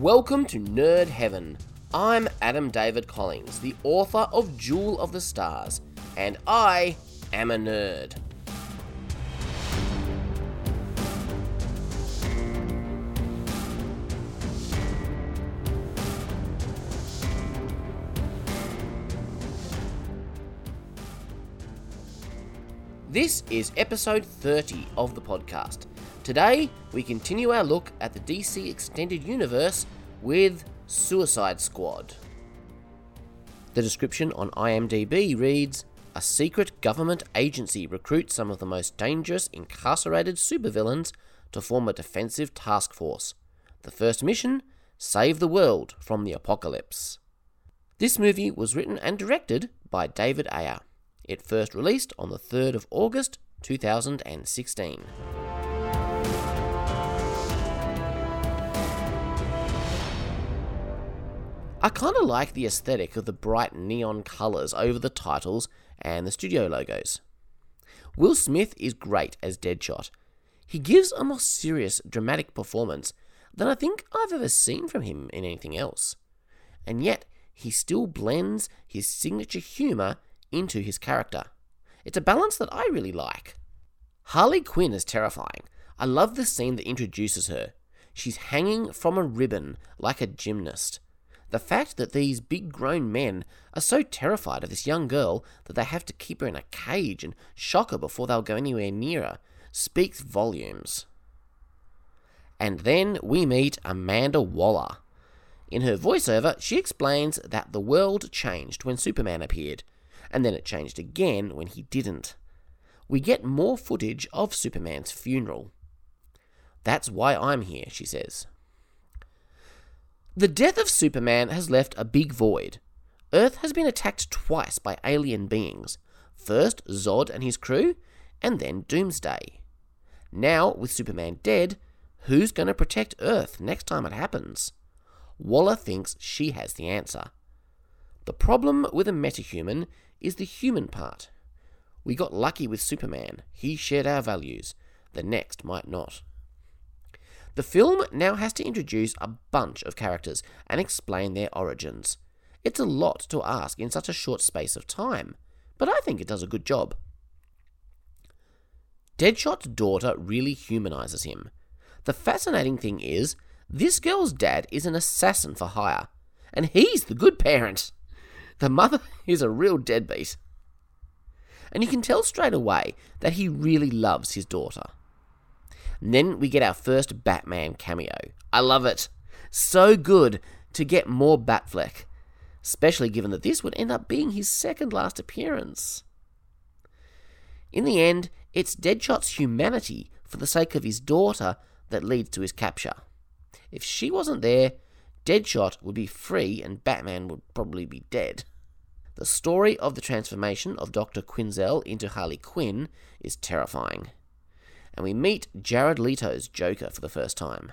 Welcome to Nerd Heaven. I'm Adam David Collins, the author of Jewel of the Stars, and I am a nerd. This is episode 30 of the podcast. Today, we continue our look at the DC Extended Universe with Suicide Squad. The description on IMDb reads A secret government agency recruits some of the most dangerous incarcerated supervillains to form a defensive task force. The first mission save the world from the apocalypse. This movie was written and directed by David Ayer. It first released on the 3rd of August 2016. I kind of like the aesthetic of the bright neon colours over the titles and the studio logos. Will Smith is great as Deadshot. He gives a more serious, dramatic performance than I think I've ever seen from him in anything else. And yet, he still blends his signature humour into his character. It's a balance that I really like. Harley Quinn is terrifying. I love the scene that introduces her. She's hanging from a ribbon like a gymnast. The fact that these big grown men are so terrified of this young girl that they have to keep her in a cage and shock her before they'll go anywhere near her speaks volumes. And then we meet Amanda Waller. In her voiceover, she explains that the world changed when Superman appeared, and then it changed again when he didn't. We get more footage of Superman's funeral. That's why I'm here, she says. The death of Superman has left a big void. Earth has been attacked twice by alien beings first Zod and his crew, and then Doomsday. Now, with Superman dead, who's going to protect Earth next time it happens? Waller thinks she has the answer. The problem with a metahuman is the human part. We got lucky with Superman, he shared our values, the next might not. The film now has to introduce a bunch of characters and explain their origins. It's a lot to ask in such a short space of time, but I think it does a good job. Deadshot's daughter really humanizes him. The fascinating thing is, this girl's dad is an assassin for hire, and he's the good parent. The mother is a real deadbeat. And you can tell straight away that he really loves his daughter. And then we get our first Batman cameo. I love it. So good to get more Batfleck, especially given that this would end up being his second last appearance. In the end, it's Deadshot's humanity for the sake of his daughter that leads to his capture. If she wasn't there, Deadshot would be free and Batman would probably be dead. The story of the transformation of Dr. Quinzel into Harley Quinn is terrifying and we meet Jared Leto's Joker for the first time.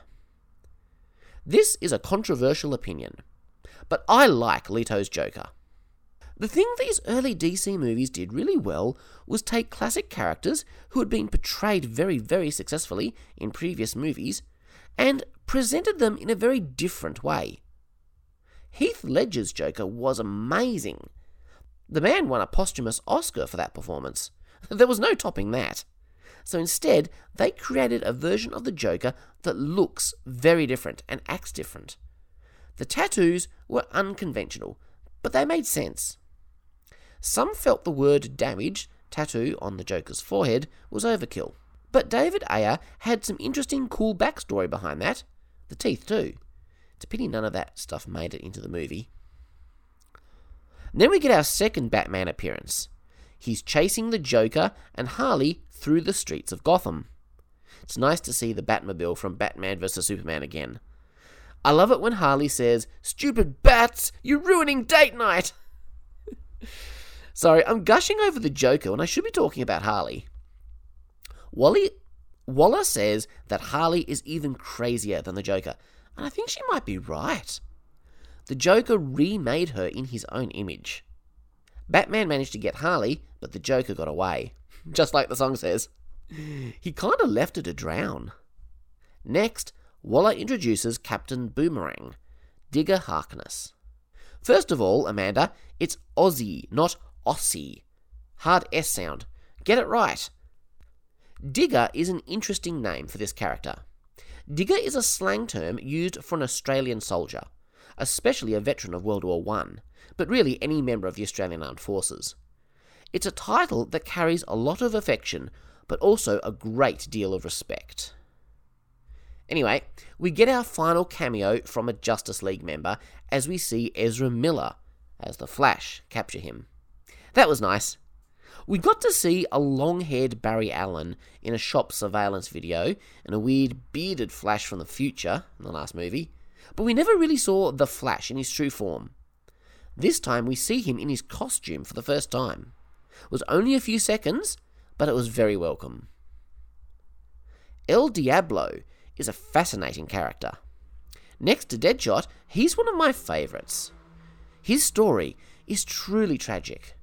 This is a controversial opinion, but I like Leto's Joker. The thing these early DC movies did really well was take classic characters who had been portrayed very, very successfully in previous movies and presented them in a very different way. Heath Ledger's Joker was amazing. The man won a posthumous Oscar for that performance. There was no topping that. So instead, they created a version of the Joker that looks very different and acts different. The tattoos were unconventional, but they made sense. Some felt the word damage tattoo on the Joker's forehead was overkill. But David Ayer had some interesting, cool backstory behind that. The teeth, too. It's a pity none of that stuff made it into the movie. Then we get our second Batman appearance. He's chasing the Joker and Harley through the streets of Gotham. It's nice to see the Batmobile from Batman vs. Superman again. I love it when Harley says, Stupid bats, you're ruining date night! Sorry, I'm gushing over the Joker when I should be talking about Harley. Wally, Waller says that Harley is even crazier than the Joker, and I think she might be right. The Joker remade her in his own image. Batman managed to get Harley, but the Joker got away. Just like the song says. He kind of left her to drown. Next, Waller introduces Captain Boomerang, Digger Harkness. First of all, Amanda, it's Aussie, not Aussie. Hard S sound. Get it right. Digger is an interesting name for this character. Digger is a slang term used for an Australian soldier, especially a veteran of World War One, but really any member of the Australian Armed Forces. It's a title that carries a lot of affection, but also a great deal of respect. Anyway, we get our final cameo from a Justice League member as we see Ezra Miller as the Flash capture him. That was nice. We got to see a long haired Barry Allen in a shop surveillance video and a weird bearded Flash from the future in the last movie, but we never really saw the Flash in his true form. This time we see him in his costume for the first time. It was only a few seconds, but it was very welcome. El Diablo is a fascinating character. Next to Deadshot, he's one of my favourites. His story is truly tragic,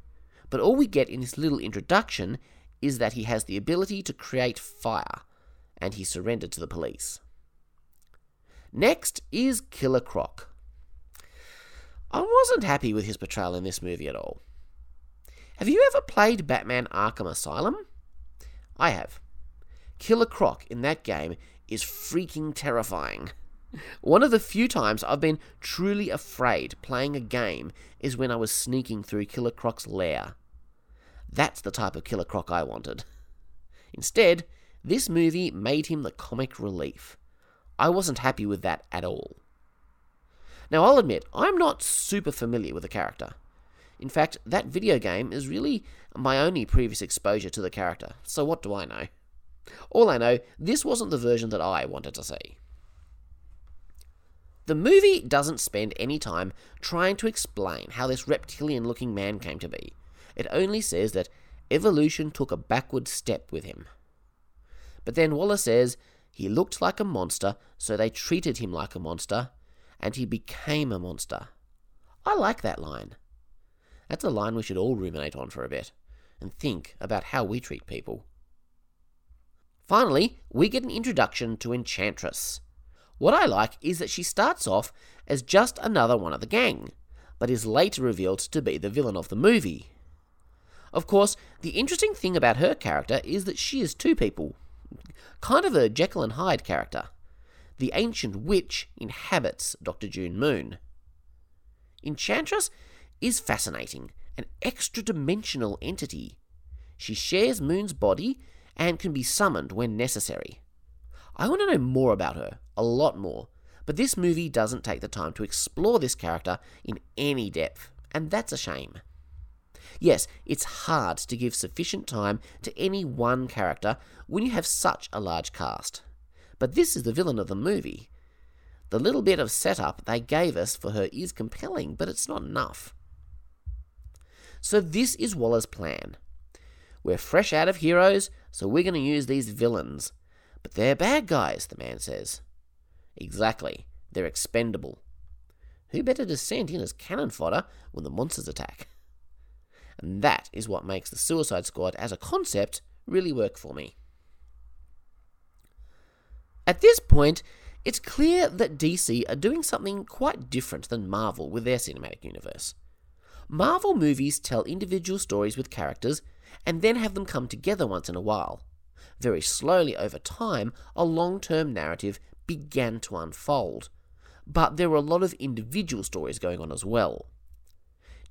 but all we get in this little introduction is that he has the ability to create fire, and he surrendered to the police. Next is Killer Croc. I wasn't happy with his portrayal in this movie at all. Have you ever played Batman Arkham Asylum? I have. Killer Croc in that game is freaking terrifying. One of the few times I've been truly afraid playing a game is when I was sneaking through Killer Croc's lair. That's the type of Killer Croc I wanted. Instead, this movie made him the comic relief. I wasn't happy with that at all. Now, I'll admit, I'm not super familiar with the character. In fact, that video game is really my only previous exposure to the character, so what do I know? All I know, this wasn't the version that I wanted to see. The movie doesn't spend any time trying to explain how this reptilian looking man came to be. It only says that evolution took a backward step with him. But then Waller says he looked like a monster, so they treated him like a monster, and he became a monster. I like that line. That's a line we should all ruminate on for a bit and think about how we treat people. Finally, we get an introduction to Enchantress. What I like is that she starts off as just another one of the gang, but is later revealed to be the villain of the movie. Of course, the interesting thing about her character is that she is two people. Kind of a Jekyll and Hyde character. The ancient witch inhabits Dr. June Moon. Enchantress is fascinating, an extra dimensional entity. She shares Moon's body and can be summoned when necessary. I want to know more about her, a lot more, but this movie doesn't take the time to explore this character in any depth, and that's a shame. Yes, it's hard to give sufficient time to any one character when you have such a large cast. But this is the villain of the movie. The little bit of setup they gave us for her is compelling, but it's not enough. So, this is Waller's plan. We're fresh out of heroes, so we're going to use these villains. But they're bad guys, the man says. Exactly. They're expendable. Who better to send in as cannon fodder when the monsters attack? And that is what makes the Suicide Squad as a concept really work for me. At this point, it's clear that DC are doing something quite different than Marvel with their cinematic universe. Marvel movies tell individual stories with characters and then have them come together once in a while. Very slowly over time, a long term narrative began to unfold. But there were a lot of individual stories going on as well.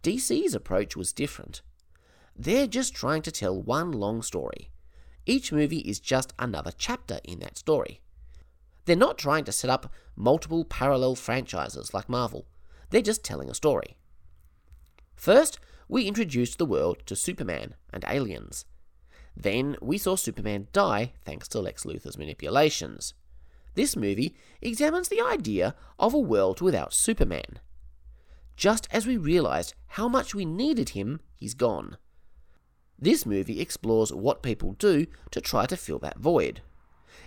DC's approach was different. They're just trying to tell one long story. Each movie is just another chapter in that story. They're not trying to set up multiple parallel franchises like Marvel. They're just telling a story. First, we introduced the world to Superman and aliens. Then we saw Superman die thanks to Lex Luthor's manipulations. This movie examines the idea of a world without Superman. Just as we realized how much we needed him, he's gone. This movie explores what people do to try to fill that void.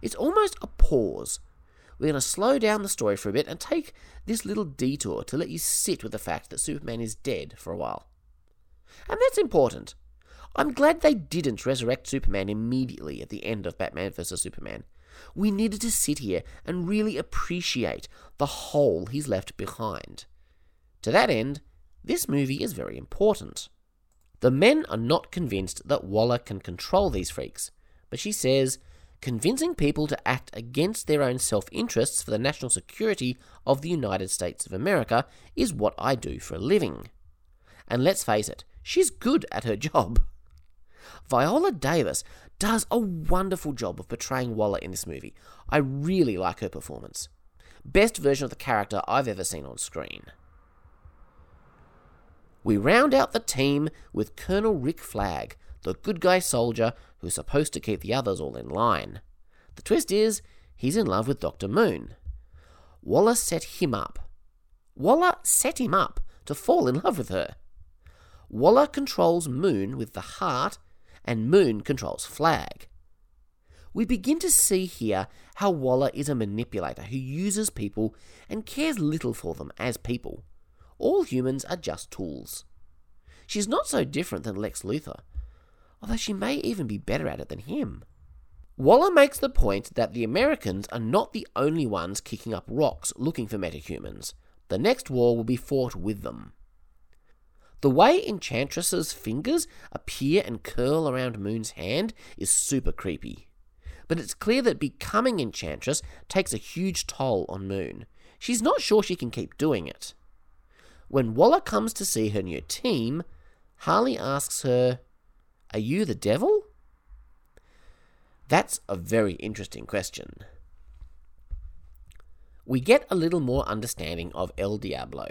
It's almost a pause. We're going to slow down the story for a bit and take this little detour to let you sit with the fact that Superman is dead for a while. And that's important. I'm glad they didn't resurrect Superman immediately at the end of Batman vs. Superman. We needed to sit here and really appreciate the hole he's left behind. To that end, this movie is very important. The men are not convinced that Waller can control these freaks, but she says, convincing people to act against their own self interests for the national security of the United States of America is what I do for a living. And let's face it, she's good at her job. Viola Davis does a wonderful job of portraying Waller in this movie. I really like her performance. Best version of the character I've ever seen on screen. We round out the team with Colonel Rick Flag, the good guy soldier who's supposed to keep the others all in line. The twist is, he's in love with Dr. Moon. Waller set him up. Waller set him up to fall in love with her. Waller controls Moon with the heart, and Moon controls Flag. We begin to see here how Waller is a manipulator who uses people and cares little for them as people. All humans are just tools. She's not so different than Lex Luthor, although she may even be better at it than him. Waller makes the point that the Americans are not the only ones kicking up rocks looking for metahumans. The next war will be fought with them. The way Enchantress's fingers appear and curl around Moon's hand is super creepy. But it's clear that becoming Enchantress takes a huge toll on Moon. She's not sure she can keep doing it. When Waller comes to see her new team, Harley asks her, Are you the devil? That's a very interesting question. We get a little more understanding of El Diablo.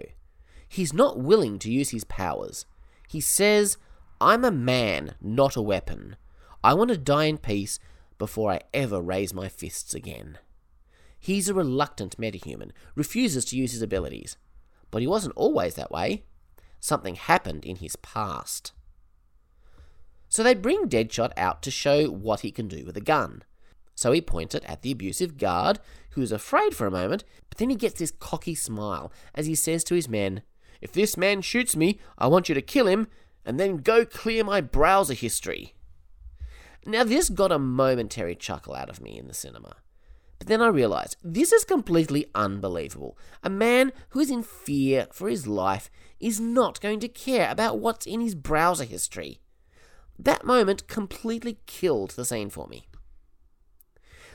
He's not willing to use his powers. He says, I'm a man, not a weapon. I want to die in peace before I ever raise my fists again. He's a reluctant metahuman, refuses to use his abilities. But he wasn't always that way. Something happened in his past. So they bring Deadshot out to show what he can do with a gun. So he points it at the abusive guard, who's afraid for a moment, but then he gets this cocky smile as he says to his men, If this man shoots me, I want you to kill him, and then go clear my browser history. Now, this got a momentary chuckle out of me in the cinema. But then I realized this is completely unbelievable. A man who is in fear for his life is not going to care about what's in his browser history. That moment completely killed the scene for me.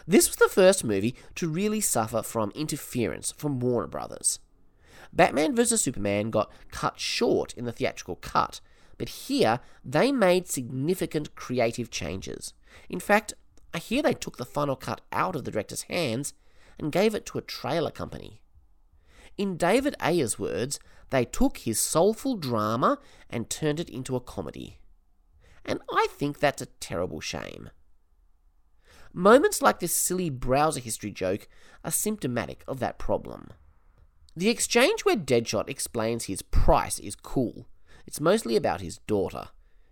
This was the first movie to really suffer from interference from Warner Brothers. Batman vs. Superman got cut short in the theatrical cut, but here they made significant creative changes. In fact, I hear they took the final cut out of the director's hands and gave it to a trailer company. In David Ayer's words, they took his soulful drama and turned it into a comedy. And I think that's a terrible shame. Moments like this silly browser history joke are symptomatic of that problem. The exchange where Deadshot explains his price is cool. It's mostly about his daughter.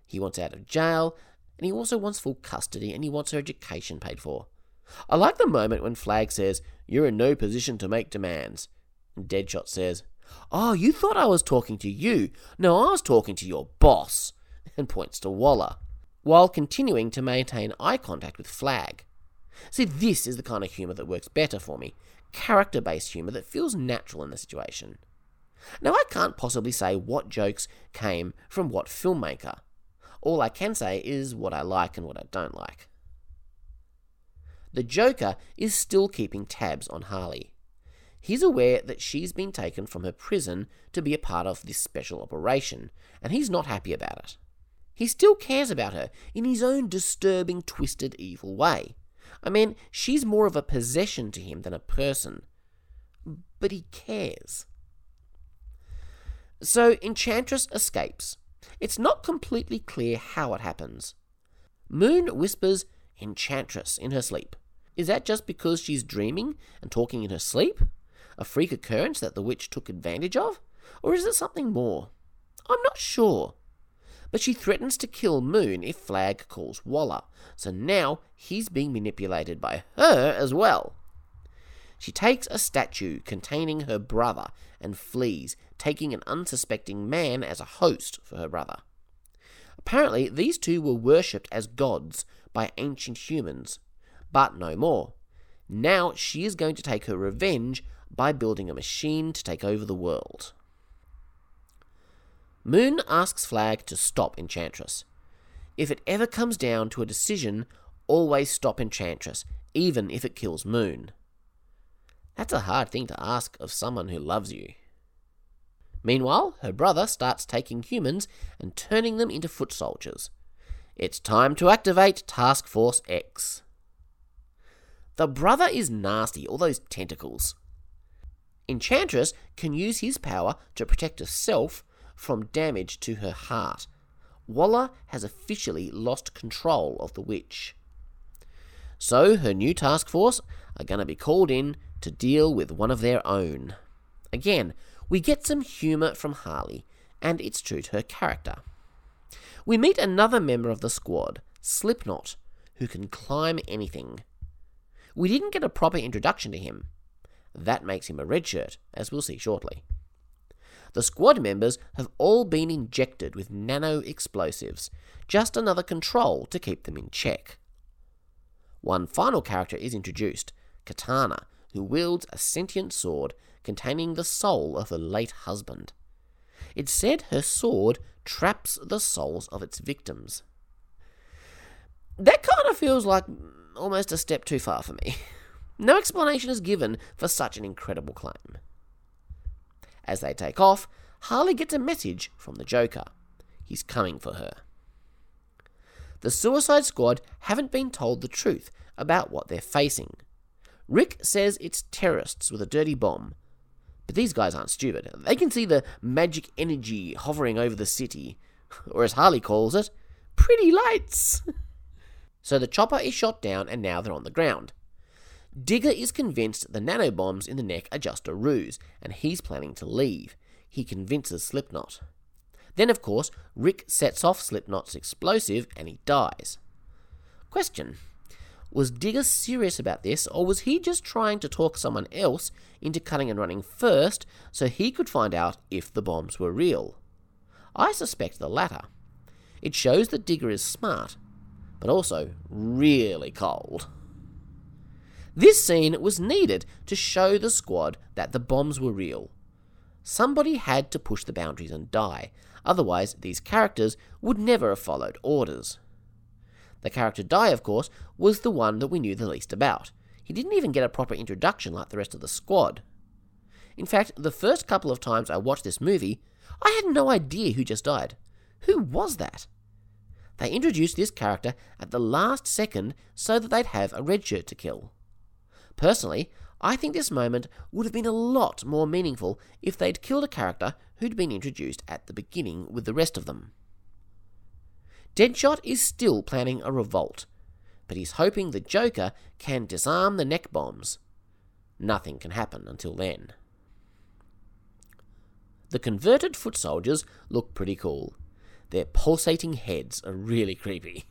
He wants out of jail and he also wants full custody and he wants her education paid for. I like the moment when Flag says, You're in no position to make demands. And Deadshot says, Oh, you thought I was talking to you. No, I was talking to your boss. And points to Waller, while continuing to maintain eye contact with Flag. See, this is the kind of humour that works better for me character based humour that feels natural in the situation. Now, I can't possibly say what jokes came from what filmmaker. All I can say is what I like and what I don't like. The Joker is still keeping tabs on Harley. He's aware that she's been taken from her prison to be a part of this special operation, and he's not happy about it. He still cares about her in his own disturbing, twisted, evil way. I mean, she's more of a possession to him than a person. But he cares. So Enchantress escapes, it's not completely clear how it happens. Moon whispers Enchantress in her sleep. Is that just because she's dreaming and talking in her sleep? A freak occurrence that the witch took advantage of? Or is it something more? I'm not sure. But she threatens to kill Moon if Flag calls Waller, so now he's being manipulated by her as well. She takes a statue containing her brother and flees, taking an unsuspecting man as a host for her brother. Apparently, these two were worshipped as gods by ancient humans, but no more. Now she is going to take her revenge by building a machine to take over the world. Moon asks Flag to stop Enchantress. If it ever comes down to a decision, always stop Enchantress, even if it kills Moon. That's a hard thing to ask of someone who loves you. Meanwhile, her brother starts taking humans and turning them into foot soldiers. It's time to activate Task Force X. The brother is nasty, all those tentacles. Enchantress can use his power to protect herself from damage to her heart. Waller has officially lost control of the witch. So her new task force are going to be called in to deal with one of their own. Again, we get some humour from Harley, and it's true to her character. We meet another member of the squad, Slipknot, who can climb anything. We didn't get a proper introduction to him. That makes him a redshirt, as we'll see shortly. The squad members have all been injected with nano explosives, just another control to keep them in check. One final character is introduced, Katana, who wields a sentient sword containing the soul of her late husband. It's said her sword traps the souls of its victims. That kind of feels like almost a step too far for me. No explanation is given for such an incredible claim. As they take off, Harley gets a message from the Joker. He's coming for her. The Suicide Squad haven't been told the truth about what they're facing. Rick says it's terrorists with a dirty bomb, but these guys aren't stupid. They can see the magic energy hovering over the city, or as Harley calls it, pretty lights. so the chopper is shot down and now they're on the ground. Digger is convinced the nanobombs in the neck are just a ruse, and he's planning to leave. He convinces Slipknot. Then, of course, Rick sets off Slipknot's explosive and he dies. Question was Digger serious about this, or was he just trying to talk someone else into cutting and running first so he could find out if the bombs were real? I suspect the latter. It shows that Digger is smart, but also really cold. This scene was needed to show the squad that the bombs were real. Somebody had to push the boundaries and die, otherwise, these characters would never have followed orders. The character Die, of course, was the one that we knew the least about. He didn't even get a proper introduction like the rest of the squad. In fact, the first couple of times I watched this movie, I had no idea who just died. Who was that? They introduced this character at the last second so that they'd have a red shirt to kill. Personally, I think this moment would have been a lot more meaningful if they'd killed a character who'd been introduced at the beginning with the rest of them. Deadshot is still planning a revolt, but he's hoping the Joker can disarm the neck bombs. Nothing can happen until then. The converted foot soldiers look pretty cool. Their pulsating heads are really creepy.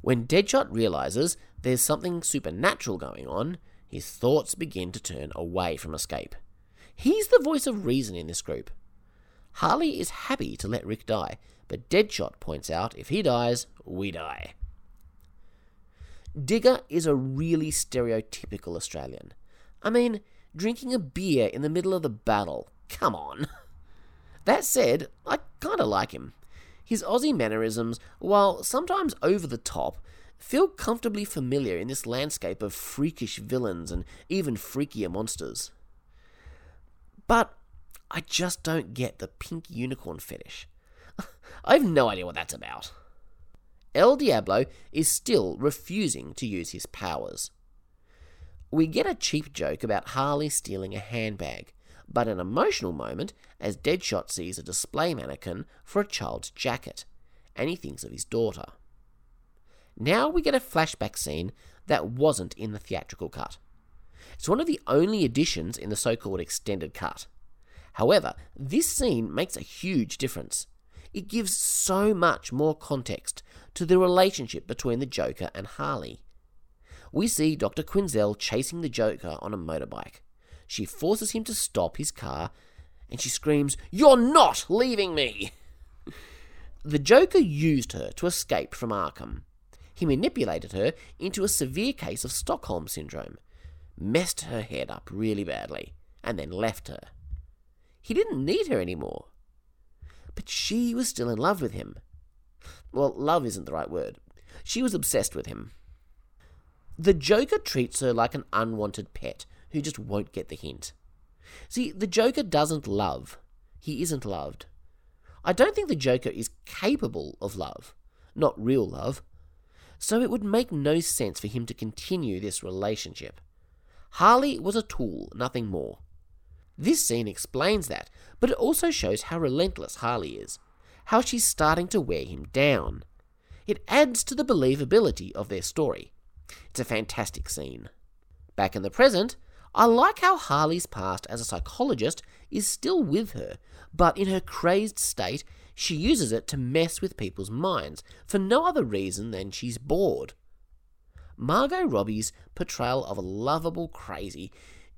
When Deadshot realizes there's something supernatural going on, his thoughts begin to turn away from escape. He's the voice of reason in this group. Harley is happy to let Rick die, but Deadshot points out if he dies, we die. Digger is a really stereotypical Australian. I mean, drinking a beer in the middle of the battle. Come on. That said, I kinda like him. His Aussie mannerisms, while sometimes over the top, feel comfortably familiar in this landscape of freakish villains and even freakier monsters. But I just don't get the pink unicorn fetish. I have no idea what that's about. El Diablo is still refusing to use his powers. We get a cheap joke about Harley stealing a handbag, but an emotional moment as Deadshot sees a display mannequin for a child's jacket, and he thinks of his daughter. Now we get a flashback scene that wasn't in the theatrical cut. It's one of the only additions in the so called extended cut. However, this scene makes a huge difference. It gives so much more context to the relationship between the Joker and Harley. We see Dr. Quinzel chasing the Joker on a motorbike. She forces him to stop his car and she screams, You're not leaving me! The Joker used her to escape from Arkham. He manipulated her into a severe case of Stockholm Syndrome, messed her head up really badly, and then left her. He didn't need her anymore. But she was still in love with him. Well, love isn't the right word. She was obsessed with him. The Joker treats her like an unwanted pet who just won't get the hint. See, the Joker doesn't love. He isn't loved. I don't think the Joker is capable of love, not real love. So it would make no sense for him to continue this relationship. Harley was a tool, nothing more. This scene explains that, but it also shows how relentless Harley is, how she's starting to wear him down. It adds to the believability of their story. It's a fantastic scene. Back in the present, I like how Harley's past as a psychologist is still with her, but in her crazed state, she uses it to mess with people's minds for no other reason than she's bored. Margot Robbie's portrayal of a lovable crazy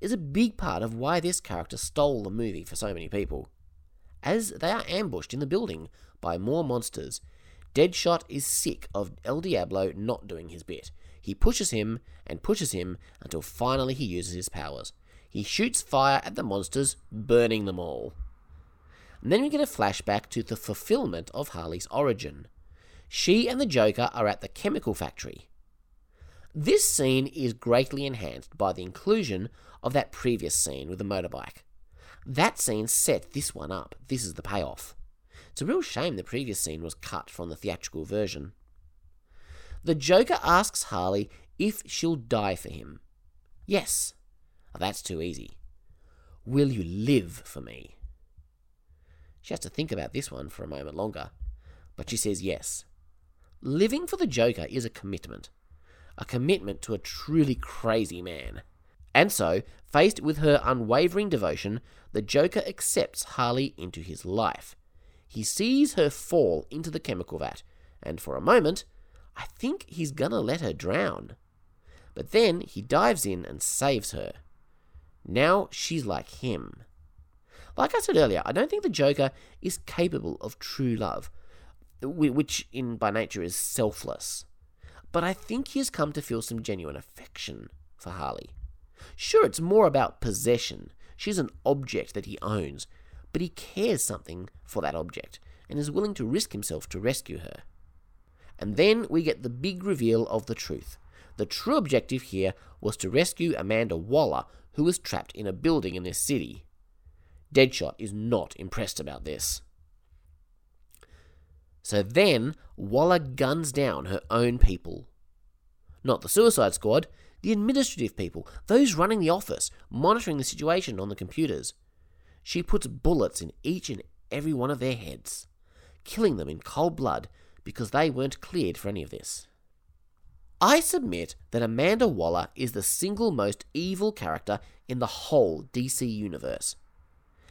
is a big part of why this character stole the movie for so many people. As they are ambushed in the building by more monsters, Deadshot is sick of El Diablo not doing his bit. He pushes him and pushes him until finally he uses his powers. He shoots fire at the monsters, burning them all. And then we get a flashback to the fulfillment of Harley's origin. She and the Joker are at the chemical factory. This scene is greatly enhanced by the inclusion of that previous scene with the motorbike. That scene set this one up. This is the payoff. It's a real shame the previous scene was cut from the theatrical version. The Joker asks Harley if she'll die for him. Yes. That's too easy. Will you live for me? She has to think about this one for a moment longer, but she says yes. Living for the Joker is a commitment, a commitment to a truly crazy man. And so, faced with her unwavering devotion, the Joker accepts Harley into his life. He sees her fall into the chemical vat, and for a moment, I think he's gonna let her drown. But then he dives in and saves her. Now she's like him. Like I said earlier, I don't think the Joker is capable of true love, which in by nature is selfless. But I think he has come to feel some genuine affection for Harley. Sure, it's more about possession. She's an object that he owns, but he cares something for that object and is willing to risk himself to rescue her. And then we get the big reveal of the truth. The true objective here was to rescue Amanda Waller, who was trapped in a building in this city. Deadshot is not impressed about this. So then, Waller guns down her own people. Not the Suicide Squad, the administrative people, those running the office, monitoring the situation on the computers. She puts bullets in each and every one of their heads, killing them in cold blood because they weren't cleared for any of this. I submit that Amanda Waller is the single most evil character in the whole DC universe.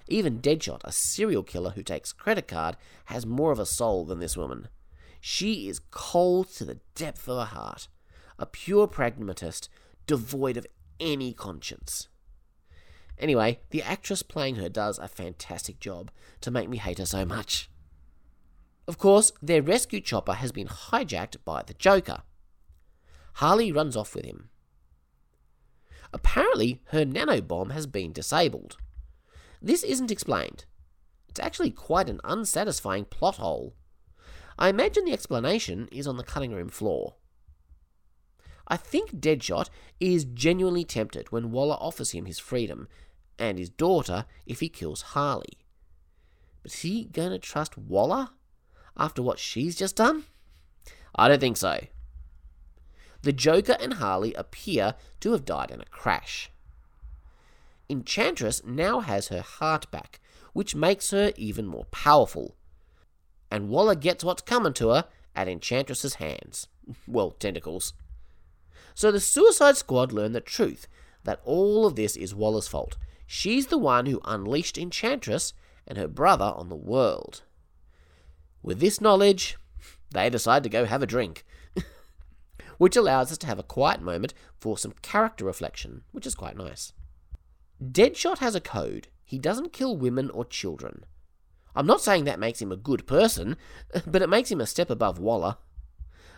Even Deadshot, a serial killer who takes credit card, has more of a soul than this woman. She is cold to the depth of her heart, a pure pragmatist, devoid of any conscience. Anyway, the actress playing her does a fantastic job to make me hate her so much. Of course, their rescue chopper has been hijacked by the Joker. Harley runs off with him. Apparently, her nanobomb has been disabled. This isn't explained. It's actually quite an unsatisfying plot hole. I imagine the explanation is on the cutting room floor. I think Deadshot is genuinely tempted when Waller offers him his freedom and his daughter if he kills Harley. But is he going to trust Waller? after what she's just done? I don't think so. The Joker and Harley appear to have died in a crash. Enchantress now has her heart back, which makes her even more powerful. And Waller gets what's coming to her at Enchantress's hands. Well, tentacles. So the Suicide Squad learn the truth that all of this is Waller's fault. She's the one who unleashed Enchantress and her brother on the world. With this knowledge, they decide to go have a drink, which allows us to have a quiet moment for some character reflection, which is quite nice. Deadshot has a code. He doesn't kill women or children. I'm not saying that makes him a good person, but it makes him a step above Waller.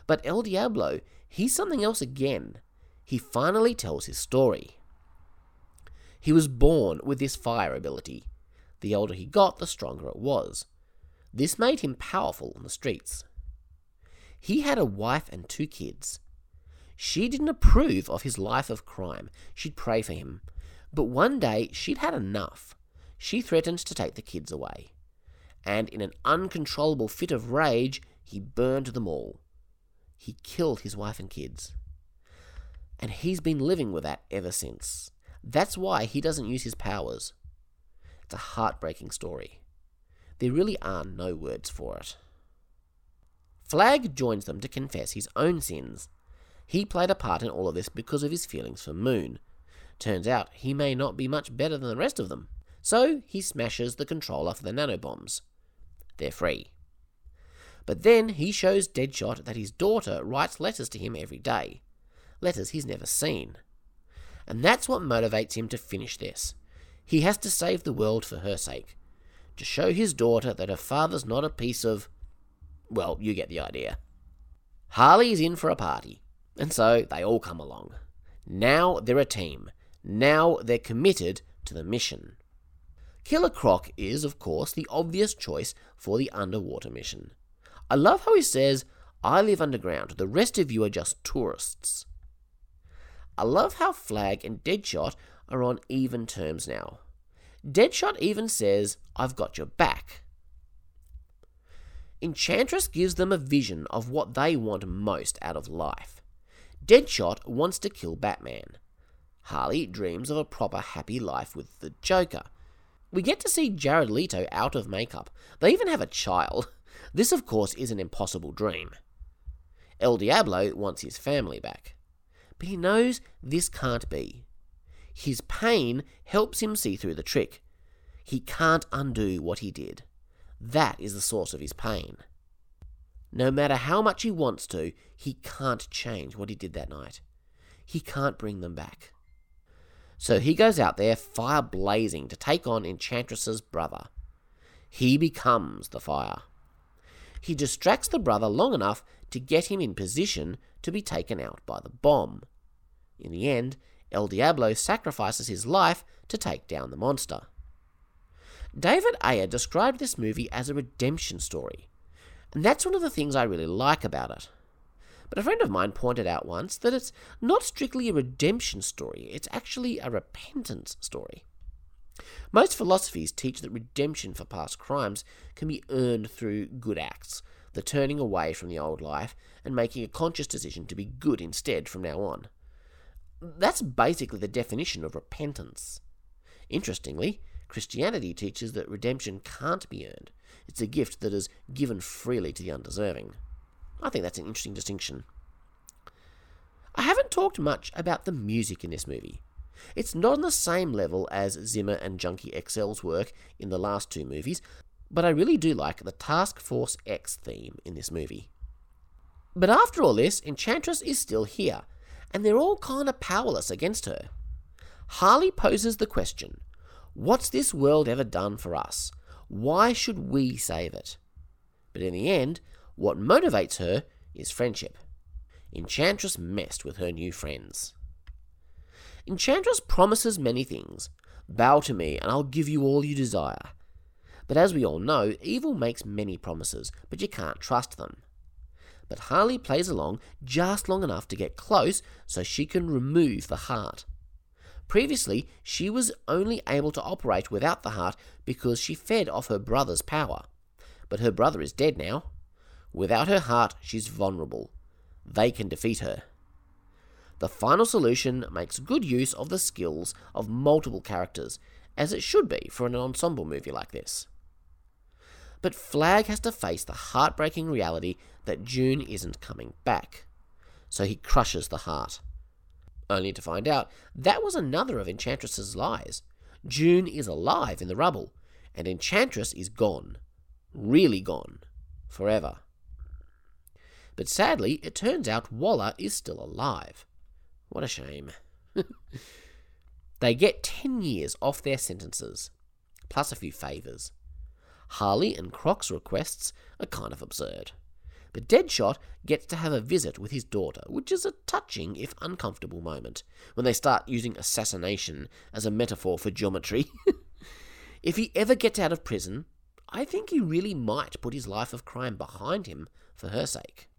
But El Diablo, he's something else again. He finally tells his story. He was born with this fire ability. The older he got, the stronger it was. This made him powerful on the streets. He had a wife and two kids. She didn't approve of his life of crime. She'd pray for him. But one day she'd had enough. She threatened to take the kids away. And in an uncontrollable fit of rage, he burned them all. He killed his wife and kids. And he's been living with that ever since. That's why he doesn't use his powers. It's a heartbreaking story. There really are no words for it. Flag joins them to confess his own sins. He played a part in all of this because of his feelings for Moon. Turns out he may not be much better than the rest of them. So he smashes the controller for the nanobombs. They're free. But then he shows Deadshot that his daughter writes letters to him every day. Letters he's never seen. And that's what motivates him to finish this. He has to save the world for her sake. To show his daughter that her father's not a piece of. Well, you get the idea. Harley's in for a party, and so they all come along. Now they're a team. Now they're committed to the mission. Killer Croc is, of course, the obvious choice for the underwater mission. I love how he says, I live underground, the rest of you are just tourists. I love how Flag and Deadshot are on even terms now. Deadshot even says, I've got your back. Enchantress gives them a vision of what they want most out of life. Deadshot wants to kill Batman. Harley dreams of a proper happy life with the Joker. We get to see Jared Leto out of makeup. They even have a child. This, of course, is an impossible dream. El Diablo wants his family back. But he knows this can't be. His pain helps him see through the trick. He can't undo what he did. That is the source of his pain. No matter how much he wants to, he can't change what he did that night. He can't bring them back. So he goes out there fire blazing to take on Enchantress's brother. He becomes the fire. He distracts the brother long enough to get him in position to be taken out by the bomb. In the end, El Diablo sacrifices his life to take down the monster. David Ayer described this movie as a redemption story, and that's one of the things I really like about it. But a friend of mine pointed out once that it's not strictly a redemption story, it's actually a repentance story. Most philosophies teach that redemption for past crimes can be earned through good acts, the turning away from the old life and making a conscious decision to be good instead from now on. That's basically the definition of repentance. Interestingly, Christianity teaches that redemption can't be earned. It's a gift that is given freely to the undeserving. I think that's an interesting distinction. I haven't talked much about the music in this movie. It's not on the same level as Zimmer and Junkie XL's work in the last two movies, but I really do like the Task Force X theme in this movie. But after all this, Enchantress is still here, and they're all kind of powerless against her. Harley poses the question What's this world ever done for us? Why should we save it? But in the end, what motivates her is friendship. Enchantress messed with her new friends. Enchantress promises many things. Bow to me, and I'll give you all you desire. But as we all know, evil makes many promises, but you can't trust them but Harley plays along just long enough to get close so she can remove the heart. Previously, she was only able to operate without the heart because she fed off her brother's power. But her brother is dead now. Without her heart, she's vulnerable. They can defeat her. The final solution makes good use of the skills of multiple characters, as it should be for an ensemble movie like this. But Flag has to face the heartbreaking reality that June isn't coming back. So he crushes the heart. Only to find out that was another of Enchantress's lies. June is alive in the rubble, and Enchantress is gone. Really gone. Forever. But sadly, it turns out Waller is still alive. What a shame. they get 10 years off their sentences, plus a few favours. Harley and Croc's requests are kind of absurd. But Deadshot gets to have a visit with his daughter, which is a touching, if uncomfortable, moment when they start using assassination as a metaphor for geometry. if he ever gets out of prison, I think he really might put his life of crime behind him for her sake.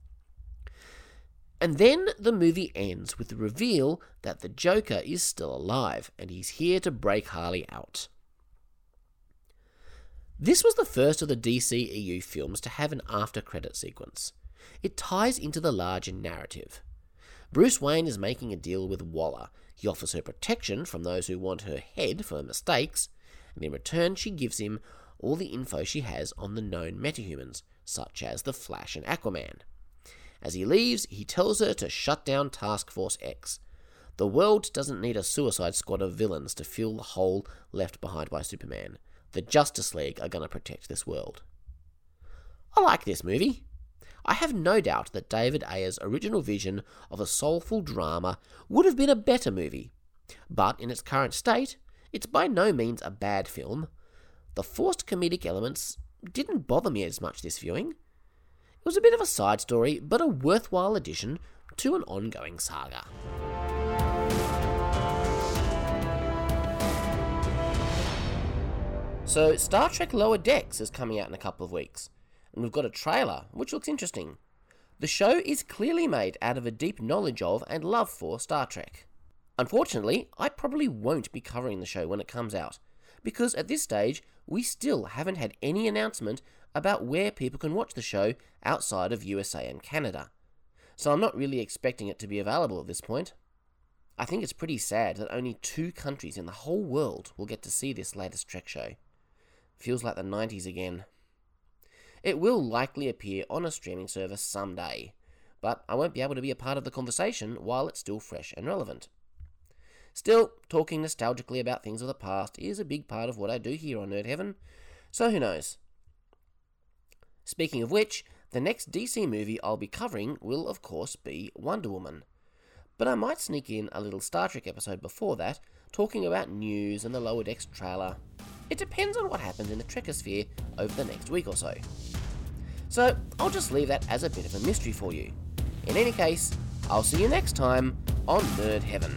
And then the movie ends with the reveal that the Joker is still alive and he's here to break Harley out. This was the first of the DCEU films to have an after credit sequence. It ties into the larger narrative. Bruce Wayne is making a deal with Waller. He offers her protection from those who want her head for her mistakes, and in return, she gives him all the info she has on the known metahumans, such as the Flash and Aquaman. As he leaves, he tells her to shut down Task Force X. The world doesn't need a suicide squad of villains to fill the hole left behind by Superman. The Justice League are going to protect this world. I like this movie. I have no doubt that David Ayer's original vision of a soulful drama would have been a better movie. But in its current state, it's by no means a bad film. The forced comedic elements didn't bother me as much this viewing. It was a bit of a side story, but a worthwhile addition to an ongoing saga. So, Star Trek Lower Decks is coming out in a couple of weeks, and we've got a trailer, which looks interesting. The show is clearly made out of a deep knowledge of and love for Star Trek. Unfortunately, I probably won't be covering the show when it comes out, because at this stage, we still haven't had any announcement about where people can watch the show outside of USA and Canada. So I'm not really expecting it to be available at this point. I think it's pretty sad that only two countries in the whole world will get to see this latest Trek show. Feels like the 90s again. It will likely appear on a streaming service someday, but I won't be able to be a part of the conversation while it's still fresh and relevant. Still, talking nostalgically about things of the past is a big part of what I do here on Nerd Heaven, so who knows? Speaking of which, the next DC movie I'll be covering will, of course, be Wonder Woman. But I might sneak in a little Star Trek episode before that, talking about news and the Lower Decks trailer. It depends on what happens in the Trekosphere over the next week or so. So, I'll just leave that as a bit of a mystery for you. In any case, I'll see you next time on Nerd Heaven.